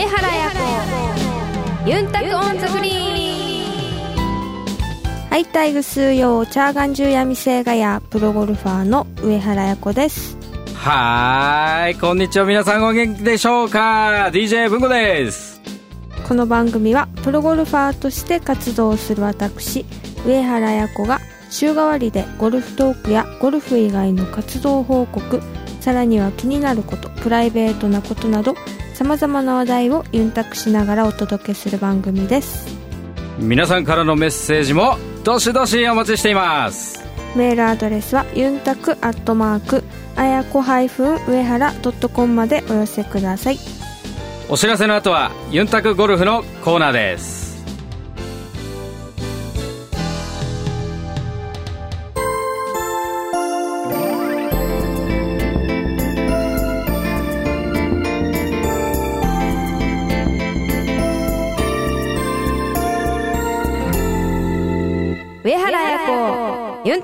上原彩子。ユンタク on the グリーンはいたいグスーヨー チャーガンジューヤミセーガヤー プロゴルファーの上原彩子です。はーいこんにちは。皆さんお元気でしょうか？DJ 文子です。この番組はプロゴルファーとして活動する私上原彩子が週替わりでゴルフトークやゴルフ以外の活動報告さらには気になることプライベートなことなどさまざまな話題をユンタクしながらお届けする番組です。皆さんからのメッセージもどしどしお待ちしています。メールアドレスはユンタクアットマークあやこ上原ドットコムまでお寄せください。お知らせの後はユンタクゴルフのコーナーです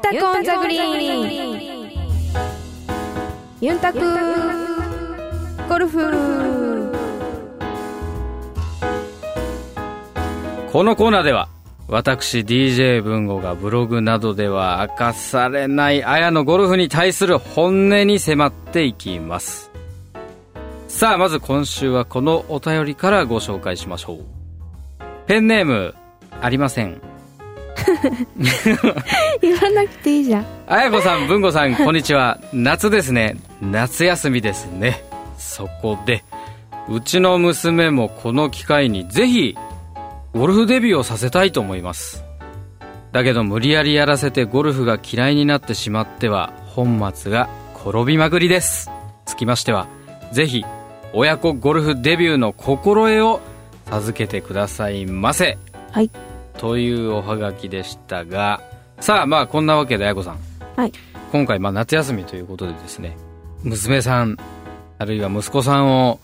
タクオンザグリーン。ユンタクゴルフ。このコーナーでは私 DJ 文吾がブログなどでは明かされないあやのゴルフに対する本音に迫っていきます。さあまず今週はこのお便りからご紹介しましょう。ペンネームありません。言わなくていいじゃん。あやこさん文吾さんこんにちは。夏ですね。夏休みですね。そこでうちの娘もこの機会にぜひゴルフデビューをさせたいと思います。だけど無理やりやらせてゴルフが嫌いになってしまっては本末が転びまくりです。つきましてはぜひ親子ゴルフデビューの心得を授けてくださいませ。はいというおはがきでしたがさあまあこんなわけであやこさん。はい。今回まあ夏休みということでですね娘さんあるいは息子さんを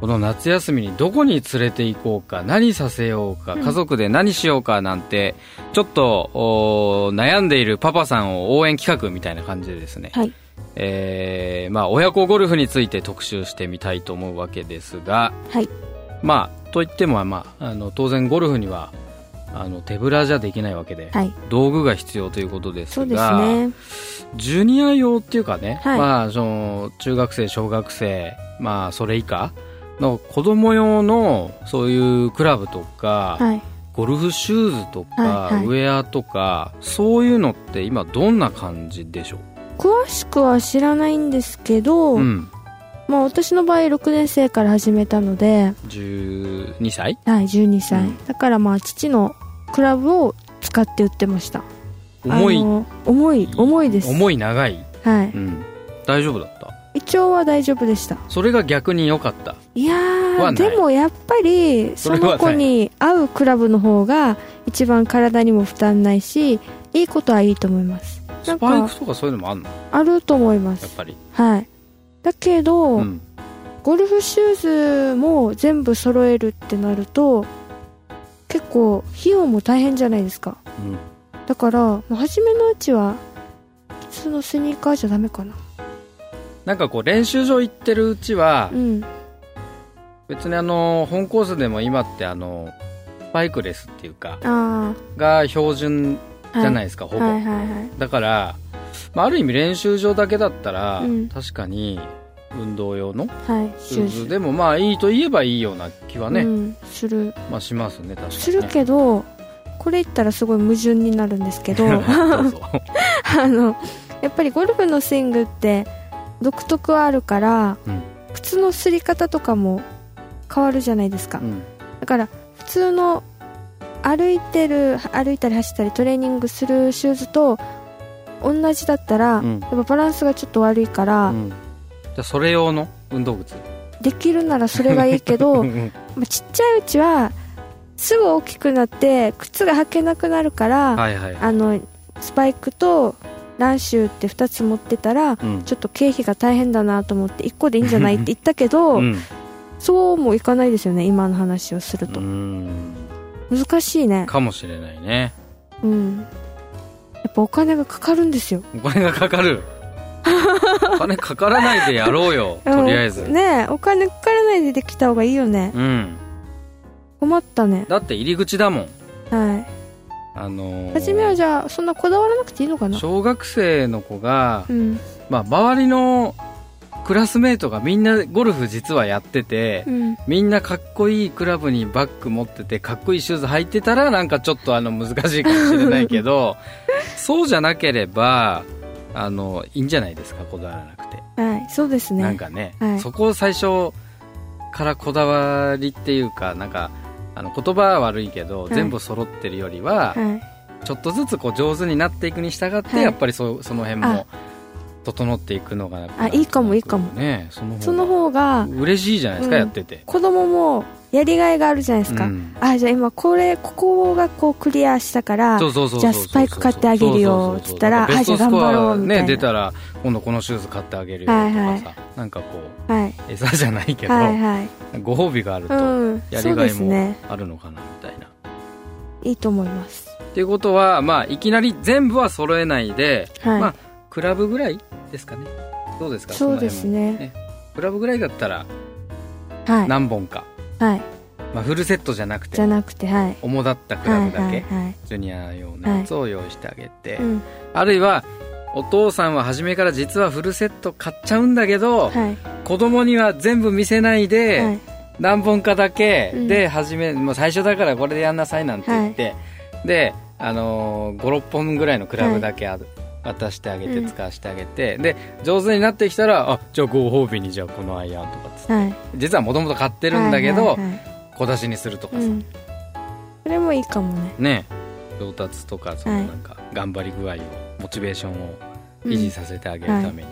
この夏休みにどこに連れて行こうか何させようか家族で何しようかなんてちょっとお悩んでいるパパさんを応援企画みたいな感じでですね、はい。えーまあ親子ゴルフについて特集してみたいと思うわけですがはい。まあといってもまああの当然ゴルフにはあの手ぶらじゃできないわけで、はい。道具が必要ということですそうですがね。ジュニア用っていうかね、はい。まあその中学生小学生まあそれ以下の子供用のそういうクラブとか、はい。ゴルフシューズとか、はいはい。ウェアとかそういうのって今どんな感じでしょ詳しくは知らないんですけど、う、うん、まあ私の場合6年生から始めたので、12歳？はい、12歳、うん。だからまあ父のクラブを使って売ってました。重い？重い重いです。重い長い、はい。うん、大丈夫だった？胃腸は大丈夫でした。それが逆に良かった？いやでもやっぱりその子に合うクラブの方が一番体にも負担ないしいいことはいいと思います。なんスパイかクとかそういうのもあんの？あると思います。やっぱり、はい。だけど、うん、ゴルフシューズも全部揃えるってなると結構費用も大変じゃないですか。うん。だからもう初めのうちは普通のスニーカーじゃダメかな。なんかこう練習場行ってるうちはうん。別にあの本コースでも今ってあのスパイクレスっていうかあが標準あじゃないですか、ほぼ、はいはいはい。だから、まあ、ある意味練習場だけだったら、うん。確かに運動用のはい。シューズ。でもまあいいと言えばいいような気はね、うん、する。まあしますね確かに、ね、するけどこれ言ったらすごい矛盾になるんですけど あのやっぱりゴルフのスイングって独特はあるから、うん。靴の擦り方とかも変わるじゃないですか、うん。だから普通の歩いてる歩いたり走ったりトレーニングするシューズと同じだったら、うん。やっぱバランスがちょっと悪いから、うんじゃあそれ用の運動靴。できるならそれがいいけど、うん。まあちっちゃいうちはすぐ大きくなって靴が履けなくなるから、はいはい。あのスパイクとランシューって2つ持ってたらうん。ちょっと経費が大変だなと思って1個でいいんじゃない？って言ったけど、うん。そうもいかないですよね今の話をすると、うん。難しいね。かもしれないね。うん。やっぱお金がかかるんですよ。お金がかかる お金かからないでやろうよ とりあえず。うんねえお金かからないでできた方がいいよね。うん。困ったね。だって入り口だもん。はい。あのー初めはじゃあそんなこだわらなくていいのかな？小学生の子が、うん。まあ、周りのクラスメートがみんなゴルフ実はやってて、うん。みんなかっこいいクラブにバッグ持っててかっこいいシューズ履いてたらなんかちょっとあの難しいかもしれないけど そうじゃなければあのいいんじゃないですかこだわらなくて、はいそうですね。なんかね、はい。そこを最初からこだわりっていうかなんかあの言葉は悪いけど、い。全部揃ってるよりは、はい。ちょっとずつこう上手になっていくに従って、はい。やっぱりそその辺もあ。整っていくのがあいいかもいいかも。ねその方がその方が嬉しいじゃないですか、うん。やってて。子供もやりがいがあるじゃないですか、うん。あじゃあ今これここがこうクリアしたからじゃあスパイク買ってあげるよっつったらあじゃあ頑張ろうみたいな。ね出たら今度このシューズ買ってあげるよとかさ、はいはい。なんかこうはい餌じゃないけど、はいはい。ご褒美があるとやりがいもあるのかなみたいな、いいと思います。っていうことはまあいきなり全部は揃えないで、はい、まあクラブぐらいですかね。どうですかそうですの辺もね。クラブぐらいだったらはい。何本か、はいまあ、フルセットじゃなくてじゃなくてはい。主だったクラブだけ、はいはいはい。ジュニア用のやつを用意してあげて、うん。あるいはお父さんは初めから実はフルセット買っちゃうんだけど、はい。子供には全部見せないで、はい。何本かだけうん。で始め、もう最初だからこれでやんなさいなんて言って、で、あのー、56本ぐらいのクラブだけあ、渡してあげてうん。使わしてあげて、で上手になってきたらあじゃあご褒美にじゃあこのアイアンとかっつって。はい。実はもともと買ってるんだけど、はいはいはい小出しにするとかさ、うん。それもいいかもね。ね。上達とかそのはい。なんか頑張り具合をモチベーションをうん。維持させてあげるために、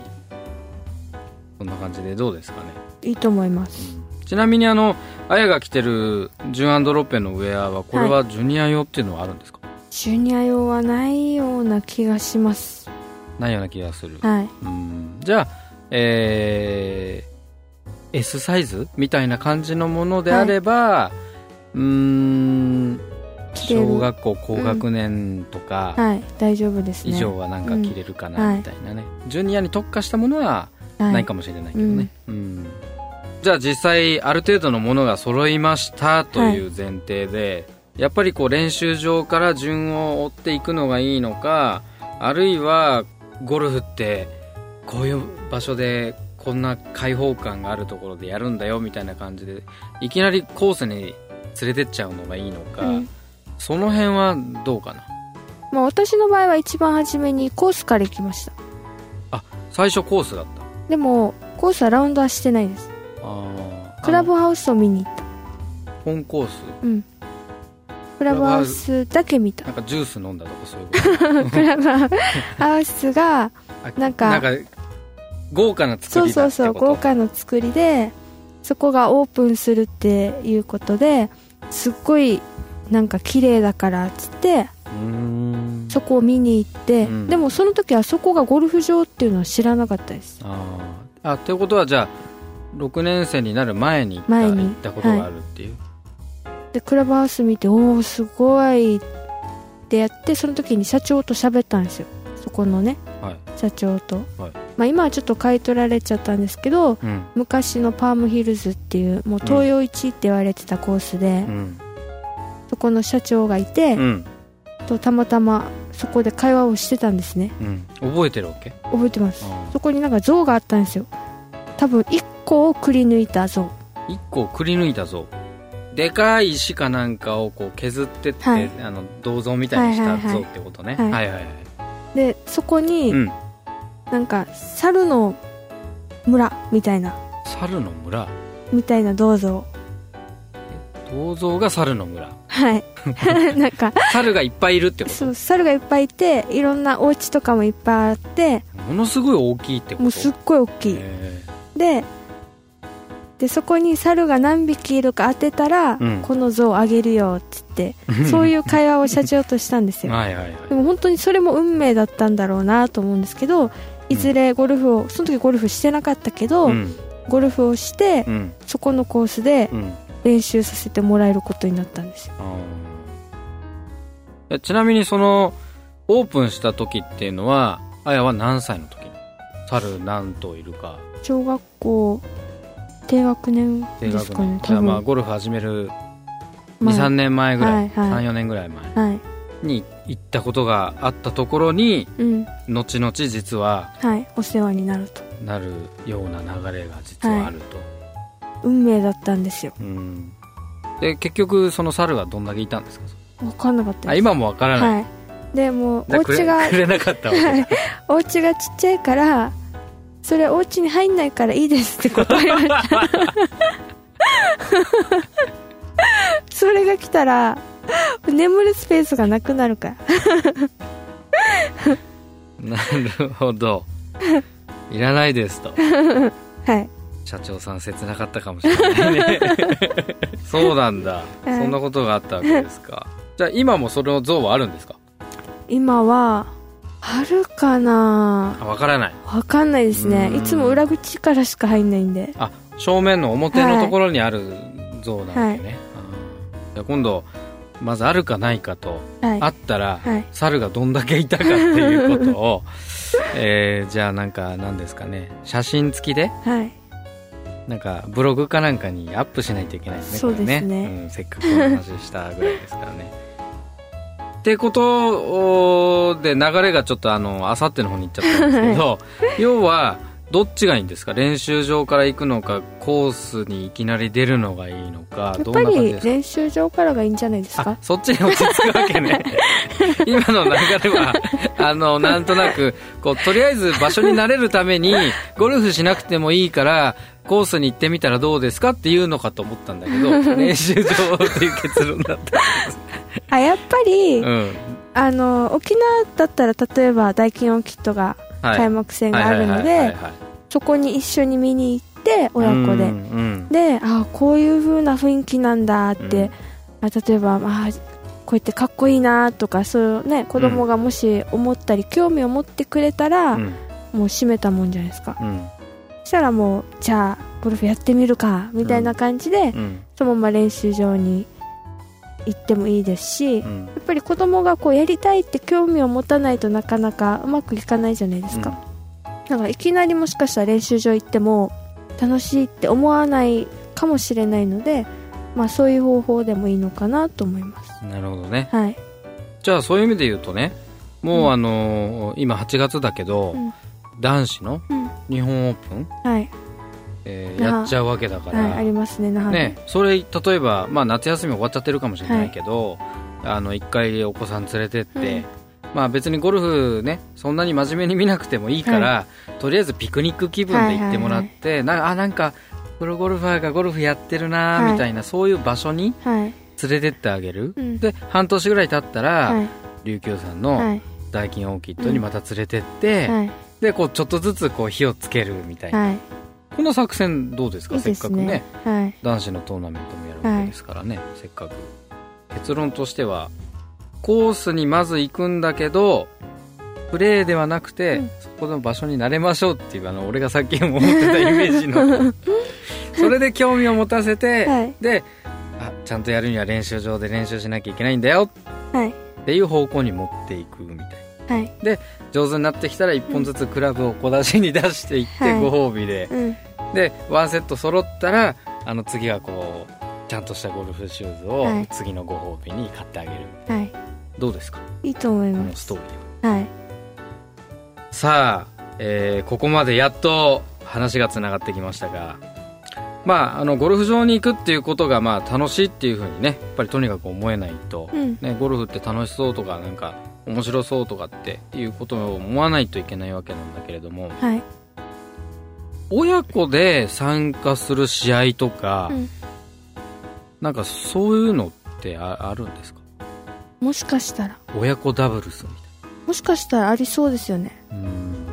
そんな感じでどうですかね、いいと思います。ちなみにあのあやが着てるジュンロッペのウェアはこれはジュニア用っていうのはあるんですか、ジュニア用はないような気がしますないような気がする、はい。うん。じゃあえー S サイズみたいな感じのものであれば、うーん着れる。小学校高学年とかはい。大丈夫ですね。以上はなんか着れるかうなんみたいなね、ジュニアに特化したものははい。ないかもしれないけどね、うん。じゃあ実際ある程度のものが揃いましたという前提で、やっぱりこう練習場から順を追っていくのがいいのかあるいはゴルフってこういう場所でこんな開放感があるところでやるんだよみたいな感じでいきなりコースに連れてっちゃうのがいいのか、うん。その辺はどうかな？まあ私の場合は一番初めにコースから行きました。最初コースだった。でもコースはラウンドはしてないです。あー。クラブハウスを見に行った。本コース？うんクラブハウスだけ見た。なんかジュース飲んだとかそういうこと？クラブハウスがあなんか豪華な作そうりだってこと？そうそう豪華な作りでそこがオープンするっていうことですっごいなんか綺麗だからっつってそこを見に行って、うん。でもその時はそこがゴルフ場っていうのは知らなかったです。あー。あってことはじゃあ6年生になる前に行った前に。行ったことがあるっていう、でクラブハウス見ておおすごいってやってその時に社長と喋ったんですよ。そこのねはい。社長と、はい。まあ、今はちょっと買い取られちゃったんですけどうん。昔のパームヒルズっていうもう東洋一って言われてたコースで、うん。そこの社長がいて、うん。とたまたまそこで会話をしてたんですね。うん。覚えてるわけ？覚えてます。あそこになんか像があったんですよ。多分1個をくり抜いた像。1個くり抜いたぞでかい石かなんかをこう削ってって、はい。あの銅像みたいにしたはいはいはい。像ってことね、はい。はいはいはい。でそこに、うん。なんか猿の村みたいな。猿の村？みたいな銅像。銅像が猿の村？はい。なんか。猿がいっぱいいるってこそう猿がいっぱいいていろんなお家とかもいっぱいあって。とものすごい大きいってこと？もうすっごい大きい。へででそこに猿が何匹いるか当てたら、うん。この像をあげるよっつってーそういう会話を社長としたんですよ。はいでも本当にそれも運命だったんだろうなと思うんですけどいずれゴルフをその時ゴルフしてなかったけど、うん。ゴルフをしてうん。そこのコースでうん。練習させてもらえることになったんですよ。ちなみにそのオープンした時っていうのはあやは何歳の時？に猿何頭いるか。小学校低学年低ですかねまあゴルフ始めるまあ23年前ぐらい、はいはい。34年ぐらい前。はい。に行ったことがあったところにうん。後々実ははい。お世話になると。なるような流れが実はあると、運命だったんですよ。うん。で結局その猿はどんだけいたんですか？分かんなかったです。あ今もわからない、はい。でもお家がくれなかったわ お家がちっちゃいからそれお家に入んないからいいですって断りました。それが来たら眠るスペースがなくなるから。なるほど。いらないですと。はい。社長さん切なかったかもしれないね。そうなんだ、そんなことがあったわけですか。じゃあ今もそれの像はあるんですか？今はあるかな？あわからない。わかんないですね。うん。いつも裏口からしか入んないんで。あ正面の表のところにある像なわけね、はい。今度まずあるかないかと、はい。あったら、はい。猿がどんだけいたかっていうことを、えーじゃあなんか何ですかね。写真付きではい。なんかブログかなんかにアップしないといけないよねそうですね。うん、せっかくお話ししたぐらいですからねってことで流れがちょっとあのあさっての方に行っちゃったんですけど、要はどっちがいいんですか？練習場から行くのかコースにいきなり出るのがいいのかどやっぱり練習場からがいいんじゃないですあかそっちに落ち着くわけね。今の流れはあのなんとなくこうとりあえず場所に慣れるためにゴルフしなくてもいいからコースに行ってみたらどうですか？っていうのかと思ったんだけど練習場っていう結論だったあやっぱり、うん。あの沖縄だったら例えばダイキンオーキッドがはい。開幕戦があるのではいそこに一緒に見に行って親子うんでうん。であこういう風な雰囲気なんだって、うん。あ例えばあこうやってかっこいいなとかそういうね子供がもし思ったり興味を持ってくれたら、うん。もう閉めたもんじゃないですか。うん。そしたらもうじゃあゴルフやってみるかみたいな感じで、うん。そのまま練習場に行ってもいいですし、やうん。っぱり子供がこうやりたいって興味を持たないとなかなかうまくいかないじゃないですか、だからいきなりもしかしたら練習場行っても楽しいって思わないかもしれないので、まあ、そういう方法でもいいのかなと思います。なるほどね。はい。じゃあそういう意味で言うとねもう、うん。あのー今8月だけど、うん。男子のうん。日本オープン、はい、えーやっちゃうわけだから、はい、ありますねね、それ例えば、まあ、夏休み終わっちゃってるかもしれないけど、あの1回お子さん連れてって、うん。まあ、別にゴルフねそんなに真面目に見なくてもいいから、とりあえずピクニック気分で行ってもらって、なあなんかプロゴルファーがゴルフやってるなはい。みたいな、そういう場所にはい。連れてってあげる、うん。で半年ぐらい経ったら、はい。琉球さんのはい。ダイキンオーキッドにまた連れてって、はい。でこうちょっとずつこう火をつけるみたいな、はいこの作戦どうですか？いいですせっかくねねはい。男子のトーナメントもやるわけですからね、せっかく。結論としてはコースにまず行くんだけどプレーではなくて、うん。そこの場所に慣れましょうっていうあの俺がさっきも思ってたイメージの。それで興味を持たせて、はい。であちゃんとやるには練習場で練習しなきゃいけないんだよ。はい。っていう方向に持っていくみたいなはい。上手になってきたら1本ずつクラブを小出しに出していって、はい。ご褒美で。うん。でワンセット揃ったらあの次はこうちゃんとしたゴルフシューズをはい。次のご褒美に買ってあげる、はい。どうですか？いいと思いこます。のストーリーは。はい。さあ、えーここまでやっと話がつながってきましたがまああのゴルフ場に行くっていうことがまあ楽しいっていうふうにねやっぱりとにかく思えないと、うん。ね、ゴルフって楽しそうとかなんか面白そうとかっていうことを思わないといけないわけなんだけれどもはい。親子で参加する試合とか、うん。なんかそういうのってああるんですか？もしかしたら。親子ダブルスみもしかしたらありそうですよね。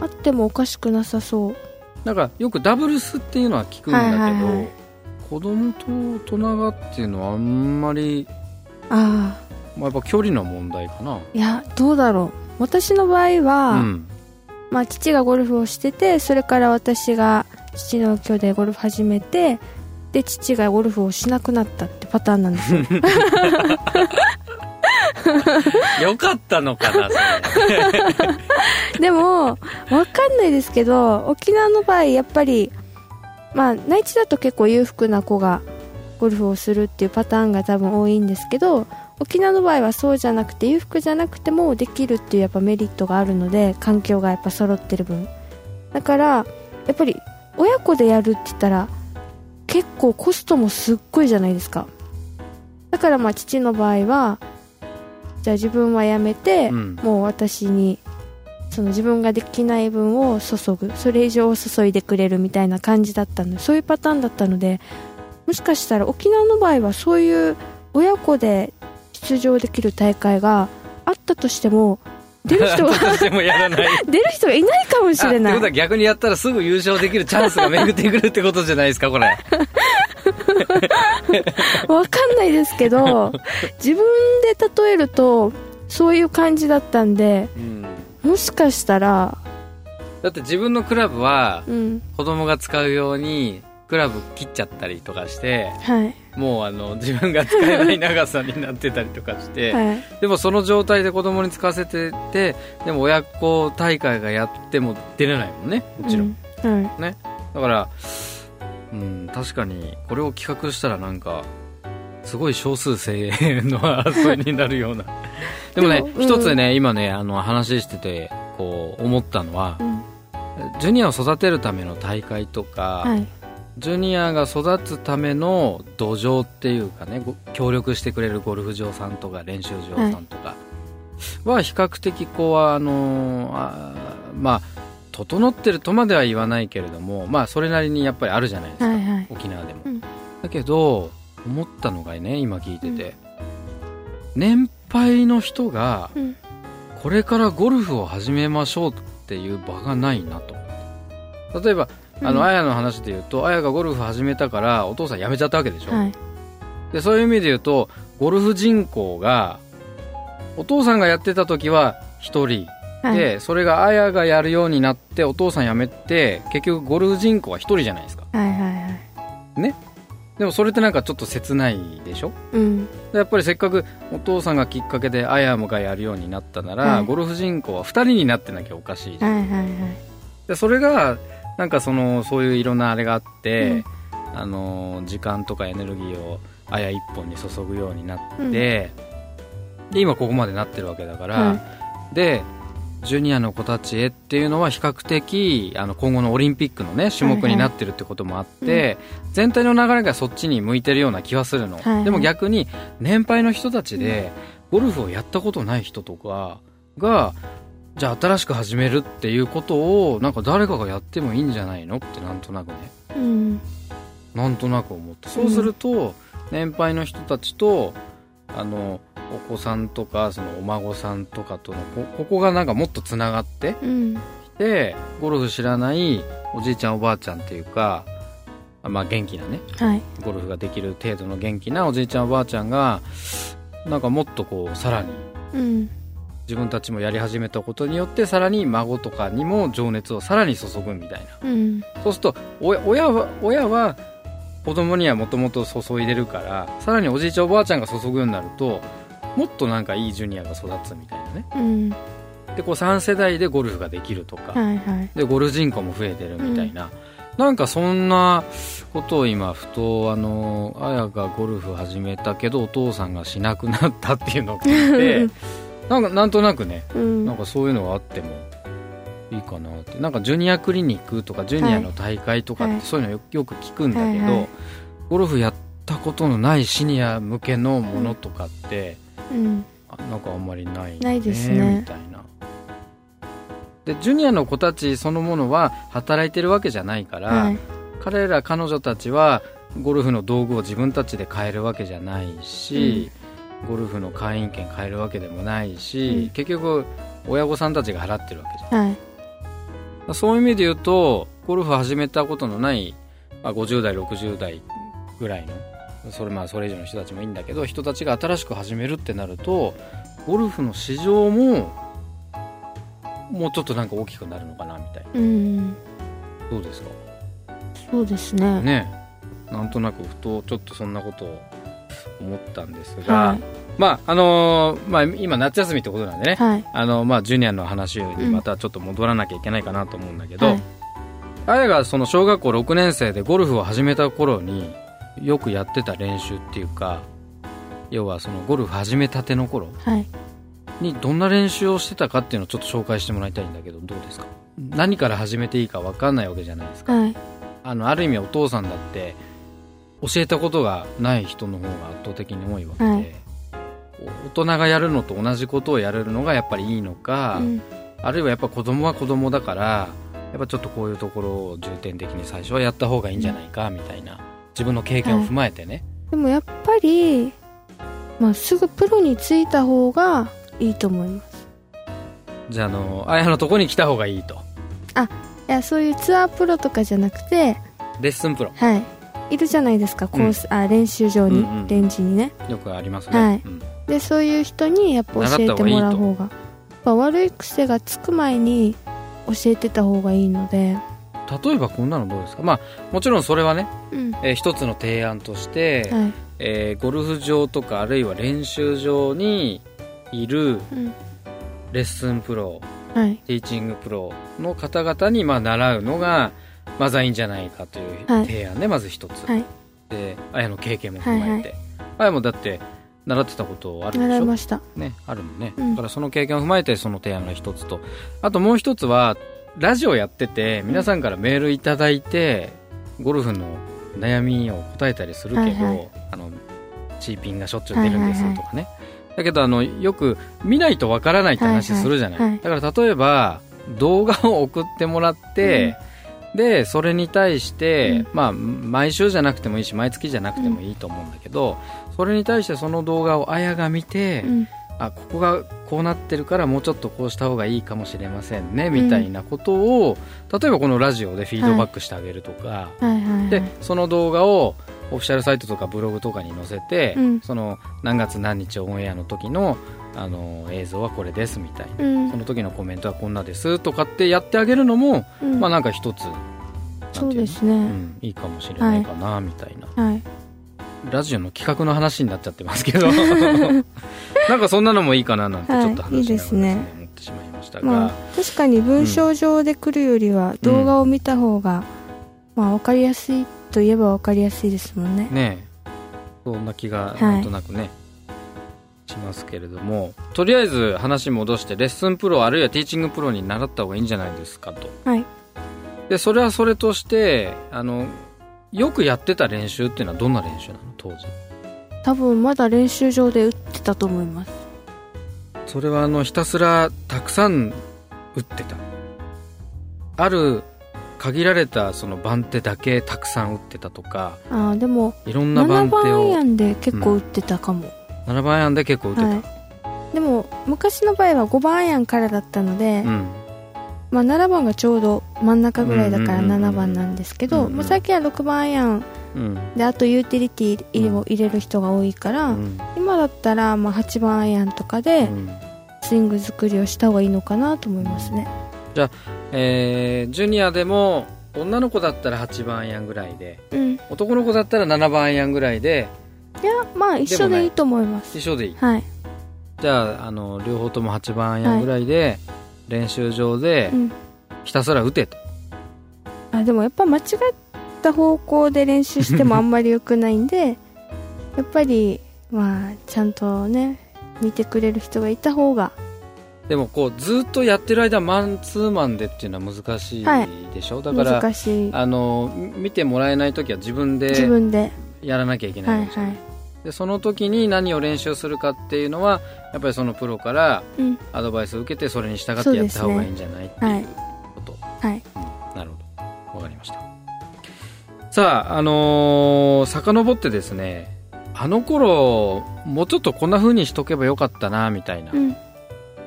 あってもおかしくなさそう。なんかよくダブルスっていうのは聞くんだけど、はいはいはい。子供と大人がっていうのはあんまり、あまあ、やっぱ距離の問題かな。あいやどうだろう。私の場合は、うん。まあ、父がゴルフをしててそれから私が父の今日でゴルフ始めてで父がゴルフをしなくなったってパターンなんですよ。よかったのかなそれ。でもわかんないですけど沖縄の場合やっぱりまあ内地だと結構裕福な子がゴルフをするっていうパターンが多分多いんですけど沖縄の場合はそうじゃなくて裕福じゃなくてもできるっていうやっぱメリットがあるので環境がやっぱ揃ってる分。だからやっぱり親子でやるって言ったら結構コストもすっごいじゃないですか。だからまあ父の場合はじゃあ自分はやめて、うん、もう私にその自分ができない分を注ぐ。それ以上を注いでくれるみたいな感じだったの。でそういうパターンだったのでもしかしたら沖縄の場合はそういう親子で出場できる大会があったとしても出る人が 出る人がいないかもしれない。ってことは逆にやったらすぐ優勝できるチャンスが巡ってくるってことじゃないですか、これ。わかんないですけど、自分で例えると、そういう感じだったんで、うん、もしかしたら、だって自分のクラブは、子供が使うように、クラブ切っちゃったりとかして、はい、もうあの自分が使えない長さになってたりとかして、はい、でもその状態で子供に使わせててでも親子大会がやっても出れないもんねもちろん、うん。はい、ね、だから、うん、確かにこれを企画したらなんかすごい少数精鋭の争いになるような。でもねも、うん、一つね今ねあの話しててこう思ったのは、うん、ジュニアを育てるための大会とか、はいジュニアが育つための土壌っていうかね協力してくれるゴルフ場さんとか練習場さんとか。は比較的こうあのあまあ整ってるとまでは言わないけれどもまあそれなりにやっぱりあるじゃないですか、はいはい、沖縄でも、うん、だけど思ったのがね今聞いてて、うん、年配の人がこれからゴルフを始めましょうっていう場がないなと例えばあの、あやの話で言うと、あやがゴルフ始めたから、お父さん辞めちゃったわけでしょ？はい、で、そういう意味で言うと、ゴルフ人口が、お父さんがやってた時は1人。はい、で、それがあやがやるようになって、お父さん辞めて、結局ゴルフ人口は1人じゃないですか。はいはいはい。ね？でもそれってなんかちょっと切ないでしょ、うん、やっぱりせっかくお父さんがきっかけであやがやるようになったなら、はい、ゴルフ人口は2人になってなきゃおかしいじゃん、はいはいはい、でそれがなんかそのそういういろんなあれがあって、うん、あの時間とかエネルギーをあや一本に注ぐようになって、うん、で今ここまでなってるわけだから、でジュニアの子たちへっていうのは比較的あの今後のオリンピックの、ね、種目になってるってこともあって、はいはい、全体の流れがそっちに向いてるような気はするの、はいはい、でも逆に年配の人たちでゴルフをやったことない人とかがじゃあ新しく始めるっていうことをなんか誰かがやってもいいんじゃないのってなんとなくね、うん、なんとなく思って。そうすると、年配の人たちとあのお子さんとかそのお孫さんとかとのこここがなんかもっとつながってきて、うん、ゴルフ知らないおじいちゃんおばあちゃんっていうかまあ元気なね、はい、ゴルフができる程度の元気なおじいちゃんおばあちゃんがなんかもっとこうさらに、うん自分たちもやり始めたことによってさらに孫とかにも情熱をさらに注ぐみたいな、うん、そうすると親は親は子供にはもともと注いでるからさらにおじいちゃんおばあちゃんが注ぐようになるともっとなんかいいジュニアが育つみたいなね、うん、でこう3世代でゴルフができるとか、はいはい、でゴルフ人口も増えてるみたいな、うん、なんかそんなことを今ふとあのあやがゴルフ始めたけどお父さんがしなくなったっていうのを聞いて なんかなんとなくね、うん、なんかそういうのがあってもいいかなって。なんかジュニアクリニックとかジュニアの大会とかってそういうのよよく聞くんだけど、はいはい、ゴルフやったことのないシニア向けのものとかって、うん、なんかあんまりない、ね、ないですね。みたいな。でジュニアの子たちそのものは働いてるわけじゃないから、はい、彼ら彼女たちはゴルフの道具を自分たちで買えるわけじゃないし、うんゴルフの会員権買えるわけでもないし、うん、結局親御さんたちが払ってるわけじゃん、はい、そういう意味で言うとゴルフ始めたことのない、まあ、50代60代ぐらいのそれまあそれ以上の人たちもいいんだけど人たちが新しく始めるってなるとゴルフの市場ももうちょっとなんか大きくなるのかなみたいな、うん、どうですか？そうですね。ね。なんとなくふとちょっとそんなことを思ったんですが、はい。まああのーまあ、今夏休みってことなんでね、はい。あのまあ、ジュニアの話にまたちょっと戻らなきゃいけないかなと思うんだけど、はい。あやがその小学校6年生でゴルフを始めた頃によくやってた練習っていうか要はそのゴルフ始めたての頃はい。にどんな練習をしてたかっていうのをちょっと紹介してもらいたいんだけどどうですか？何から始めていいか分かんないわけじゃないですか。はい。あのある意味お父さんだって教えたことがない人の方が圧倒的に多いわけで、はい。大人がやるのと同じことをやれるのがやっぱりいいのか、うん。あるいはやっぱ子供は子供だからやっぱちょっとこういうところを重点的に最初はやった方がいいんじゃないかみたいな自分の経験を踏まえてね、でもやっぱり、まあ、すぐプロについた方がいいと思います。じゃああのあやのとこに来た方がいいと。いやそういうツアープロとかじゃなくてレッスンプロ。はいいるじゃないですかコース、あ練習場に、うんうんレンジにね。よくありますね、はい。うん。でそういう人にやっぱ教えてもらう方がやっぱ悪い癖がつく前に教えてた方がいいので。例えばこんなのどうですか？まあもちろんそれはね、うん。えー一つの提案として、はい。えーゴルフ場とかあるいは練習場にいるうん。レッスンプロはい。ティーチングプロの方々にまあ習うのがまずはいいんじゃないかという提案でまず一つ、はいであの経験も踏まえて、はいあやもだって習ってたことあるでしょ習いましたねあるもんね、うんだからその経験を踏まえてその提案が一つとあともう一つはラジオやってて皆さんからメールいただいてゴルフの悩みを答えたりするけど、はいはいあのチーピンがしょっちゅう出るんですとかね、だけどあのよく見ないとわからないって話するじゃない、はいはいだから例えば動画を送ってもらって、でそれに対して、うん。まあ毎週じゃなくてもいいし毎月じゃなくてもいいと思うんだけど、それに対してその動画をあやが見て、うん。あここがこうなってるからもうちょっとこうした方がいいかもしれませんねみたいなことを、例えばこのラジオでフィードバックしてあげるとか、でその動画をオフィシャルサイトとかブログとかに載せて、うん。その何月何日オンエアの時のあの映像はこれですみたいな、うん。その時のコメントはこんなですとかってやってあげるのも、うん。まあなんか一つそうのですね、うん、いいかもしれないかな、みたいな。はい。ラジオの企画の話になっちゃってますけど。なんかそんなのもいいかななんてちょっとはいいい話しながらですね,、ですね思ってしまいましたが、まあ確かに文章上で来るよりは動画を見た方が、まあ分かりやすいといえば分かりやすいですもんね。ねえ。そんな気がはい。なんとなくね、しますけれどもとりあえず話戻してレッスンプロあるいはティーチングプロに習った方がいいんじゃないですかと。はい。でそれはそれとしてあのよくやってた練習っていうのはどんな練習なの？当時。多分まだ練習場で打ってたと思います。それはあのひたすらたくさん打ってた。ある限られたその番手だけたくさん打ってたとかああでもいろんな7番手番アイをアンで結構打ってたかも、7番アイアンで結構打ってた、はい。でも昔の場合は5番アイアンからだったので、うん。まあ、7番がちょうど真ん中ぐらいだからうんうんうんうん7番なんですけど、うんうん。まあ、最近は6番アイアンうん。であとユーティリティを入れる人が多いから、うん。今だったらまあ8番アイアンとかでうん。スイング作りをした方がいいのかなと思いますね、えージュニアでも女の子だったら8番アイアンぐらいでうん。い男の子だったら7番アイアンぐらいでやまあ一緒でいいと思います。一緒でいい。はい、じゃああの両方とも8番アイアンぐらいで、練習場でうん、ひたすら打てと、あでもやっぱ間違った方向で練習してもあんまり良くないんで やっぱりまあちゃんとね見てくれる人がいた方が。でもこうずっとやってる間マンツーマンでっていうのは難しいはいでしょ、だから難しい。あのみ見てもらえない時は自分自で分で。やらなきゃいけなはいいわけじゃん。はいでその時に何を練習するかっていうのはやっぱりそのプロからうん。アドバイスを受けてそれに従ってやった方がいいんじゃない、ってはいいうこと、はい。うん。なるほど。わかりました。さああのー遡ってですねあの頃もうちょっとこんな風にしとけばよかったなみたいな、うん。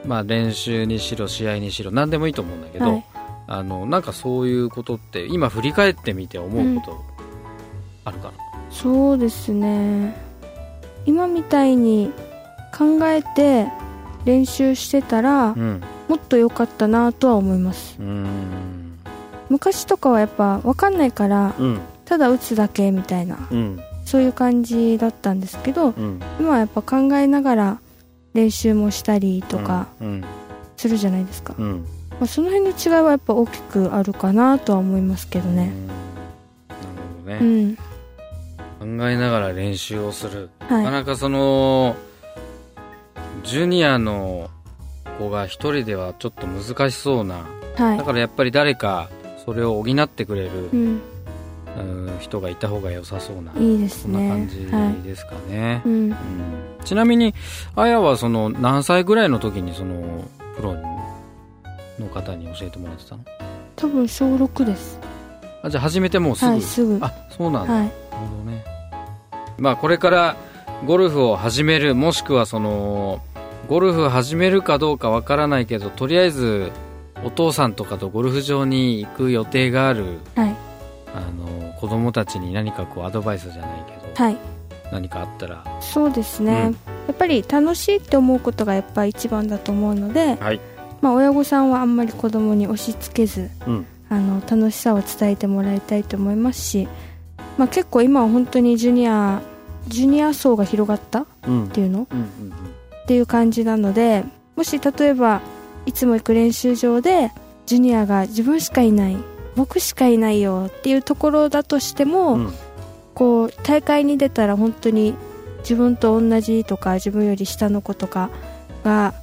まあ練習にしろ試合にしろ何でもいいと思うんだけど、はい。あのなんかそういうことって今振り返ってみて思うことあるかな、そうですね今みたいに考えて練習してたらうん。もっと良かったなとは思います。昔とかはやっぱ分かんないからうん。ただ打つだけみたいなうん。そういう感じだったんですけどうん。今はやっぱ考えながら練習もしたりとかうん。するじゃないですか、うん。まあ、その辺の違いはやっぱ大きくあるかなとは思いますけどね。うん。なるほどうね、ん考えながら練習をする、はい。なかなかそのジュニアの子が一人ではちょっと難しそうなはい。だからやっぱり誰かそれを補ってくれるう、ん。うん人がいた方が良さそうないいですそんなね感じはいですかね、うん。うん。ちなみにあやはその何歳ぐらいの時にそのプロの方に教えてもらってたの？多分小6ですあじゃあ始めてもうすぐ、はいすぐ。あそうなんだ、はい。なるほどね。まあこれからゴルフを始めるもしくはそのゴルフを始めるかどうかわからないけどとりあえずお父さんとかとゴルフ場に行く予定があるはい。あの子供たちに何かこうアドバイスじゃないけど、はい。何かあったら。そうですね、うん。やっぱり楽しいって思うことがやっぱり一番だと思うので、はい。まあ、親御さんはあんまり子供に押し付けずうんあの楽しさを伝えてもらいたいと思いますし、まあ、結構今は本当にジュニアジュニア層が広がったっうん。ていうの？っていう感じなのでもし例えばいつも行く練習場でジュニアが自分しかいない僕しかいないよっていうところだとしても、うん。こう大会に出たら本当に自分と同じとか自分より下の子とかが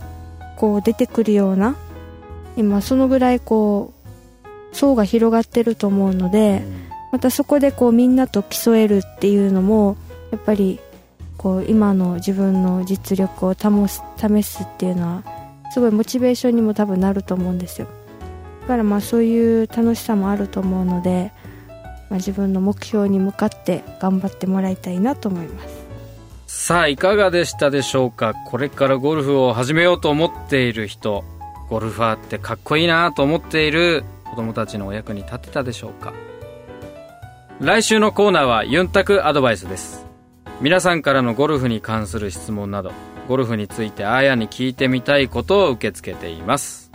こう出てくるような今そのぐらいこう層が広がってると思うのでまたそこでこうみんなと競えるっていうのもやっぱりこう今の自分の実力を保す試すっていうのはすごいモチベーションにも多分なると思うんですよ。だからまあそういう楽しさもあると思うので、まあ、自分の目標に向かって頑張ってもらいたいなと思います。さあいかがでしたでしょうか？これからゴルフを始めようと思っている人。ゴルファーってかっこいいなと思っている子供たちのお役に立てたでしょうか。来週のコーナーはユンタクアドバイスです。皆さんからのゴルフに関する質問などゴルフについてあやに聞いてみたいことを受け付けています。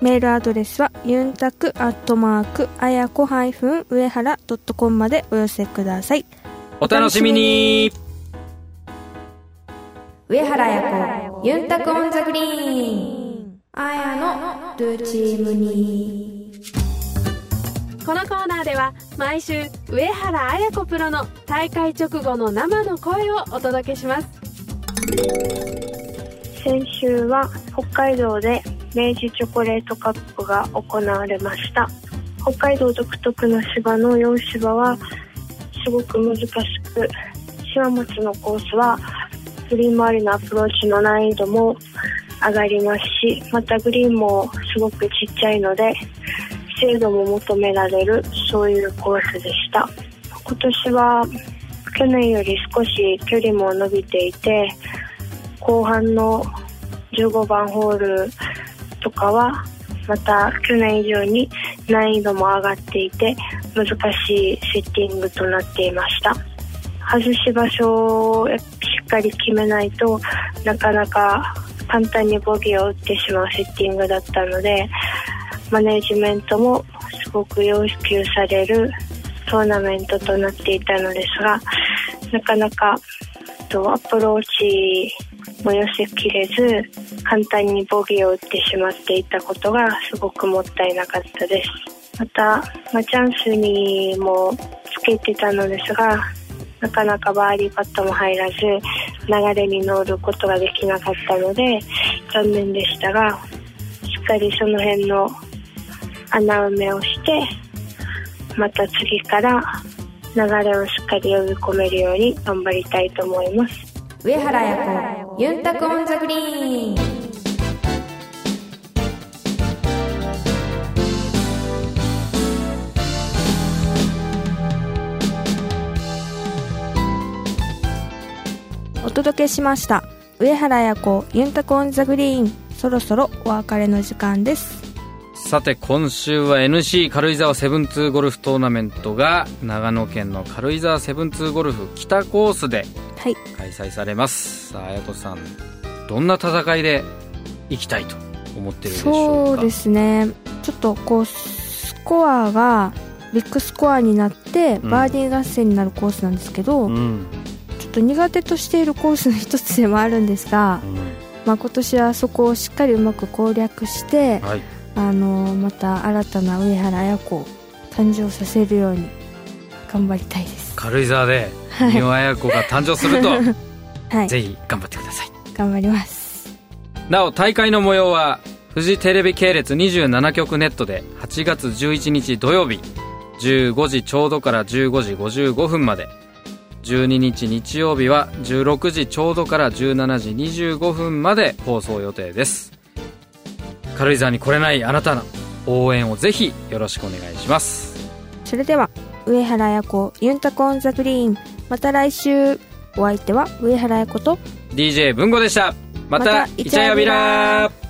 メールアドレスはユンタクアットマークあやこ上原 .com までお寄せください。お楽しみに。上原彩子ユンタク on the green あやのルーチームに。このコーナーでは毎週上原綾子プロの大会直後の生の声をお届けします。先週は北海道で明治チョコレートカップが行われました。北海道独特の芝の洋芝はすごく難しく芝松のコースはグリーン周りのアプローチの難易度も上がりますしまたグリーンもすごくちっちゃいので精度も求められるそういうコースでした。今年は去年より少し距離も伸びていて後半の15番ホールとかはまた去年以上に難易度も上がっていて難しいセッティングとなっていました。外し場所をしっかり決めないとなかなか簡単にボギーを打ってしまうセッティングだったのでマネジメントもすごく要求されるトーナメントとなっていたのですがなかなかとアプローチも寄せきれず簡単にボギーを打ってしまっていたことがすごくもったいなかったです。また、まあ、チャンスにもつけてたのですがなかなかバーディーパットも入らず流れに乗ることができなかったので残念でしたがしっかりその辺の穴埋めをしてまた次から流れをしっかり呼び込めるように頑張りたいと思います。上原彩子ユンタクオンザグリーン。届けしました。上原彩子ユンタクオンザグリーン。そろそろお別れの時間です。さて今週は NC 軽井沢セブンツーゴルフトーナメントが長野県の軽井沢セブンツーゴルフ北コースではい。開催されます。さあ綾子さんどんな戦いで行きたいと思ってるでしょうか？そうですね。ちょっとこうスコアがビッグスコアになってうん。バーディー合戦になるコースなんですけど、うんと苦手としているコースの一つでもあるんですが、まあ、今年はそこをしっかりうまく攻略して、はい。あのまた新たな上原綾子を誕生させるように頑張りたいです。軽井沢ではい。三輪綾子が誕生すると、はい。ぜひ頑張ってください。頑張ります。なお大会の模様はフジテレビ系列27局ネットで8月11日土曜日15時ちょうどから15時55分まで12日日曜日は16時ちょうどから17時25分まで放送予定です。軽井沢に来れないあなたの応援をぜひよろしくお願いします。それでは上原綾子ユンタコオンザグリーン。また来週。お相手は上原綾子と DJ 文吾でした。またイチャヤビラー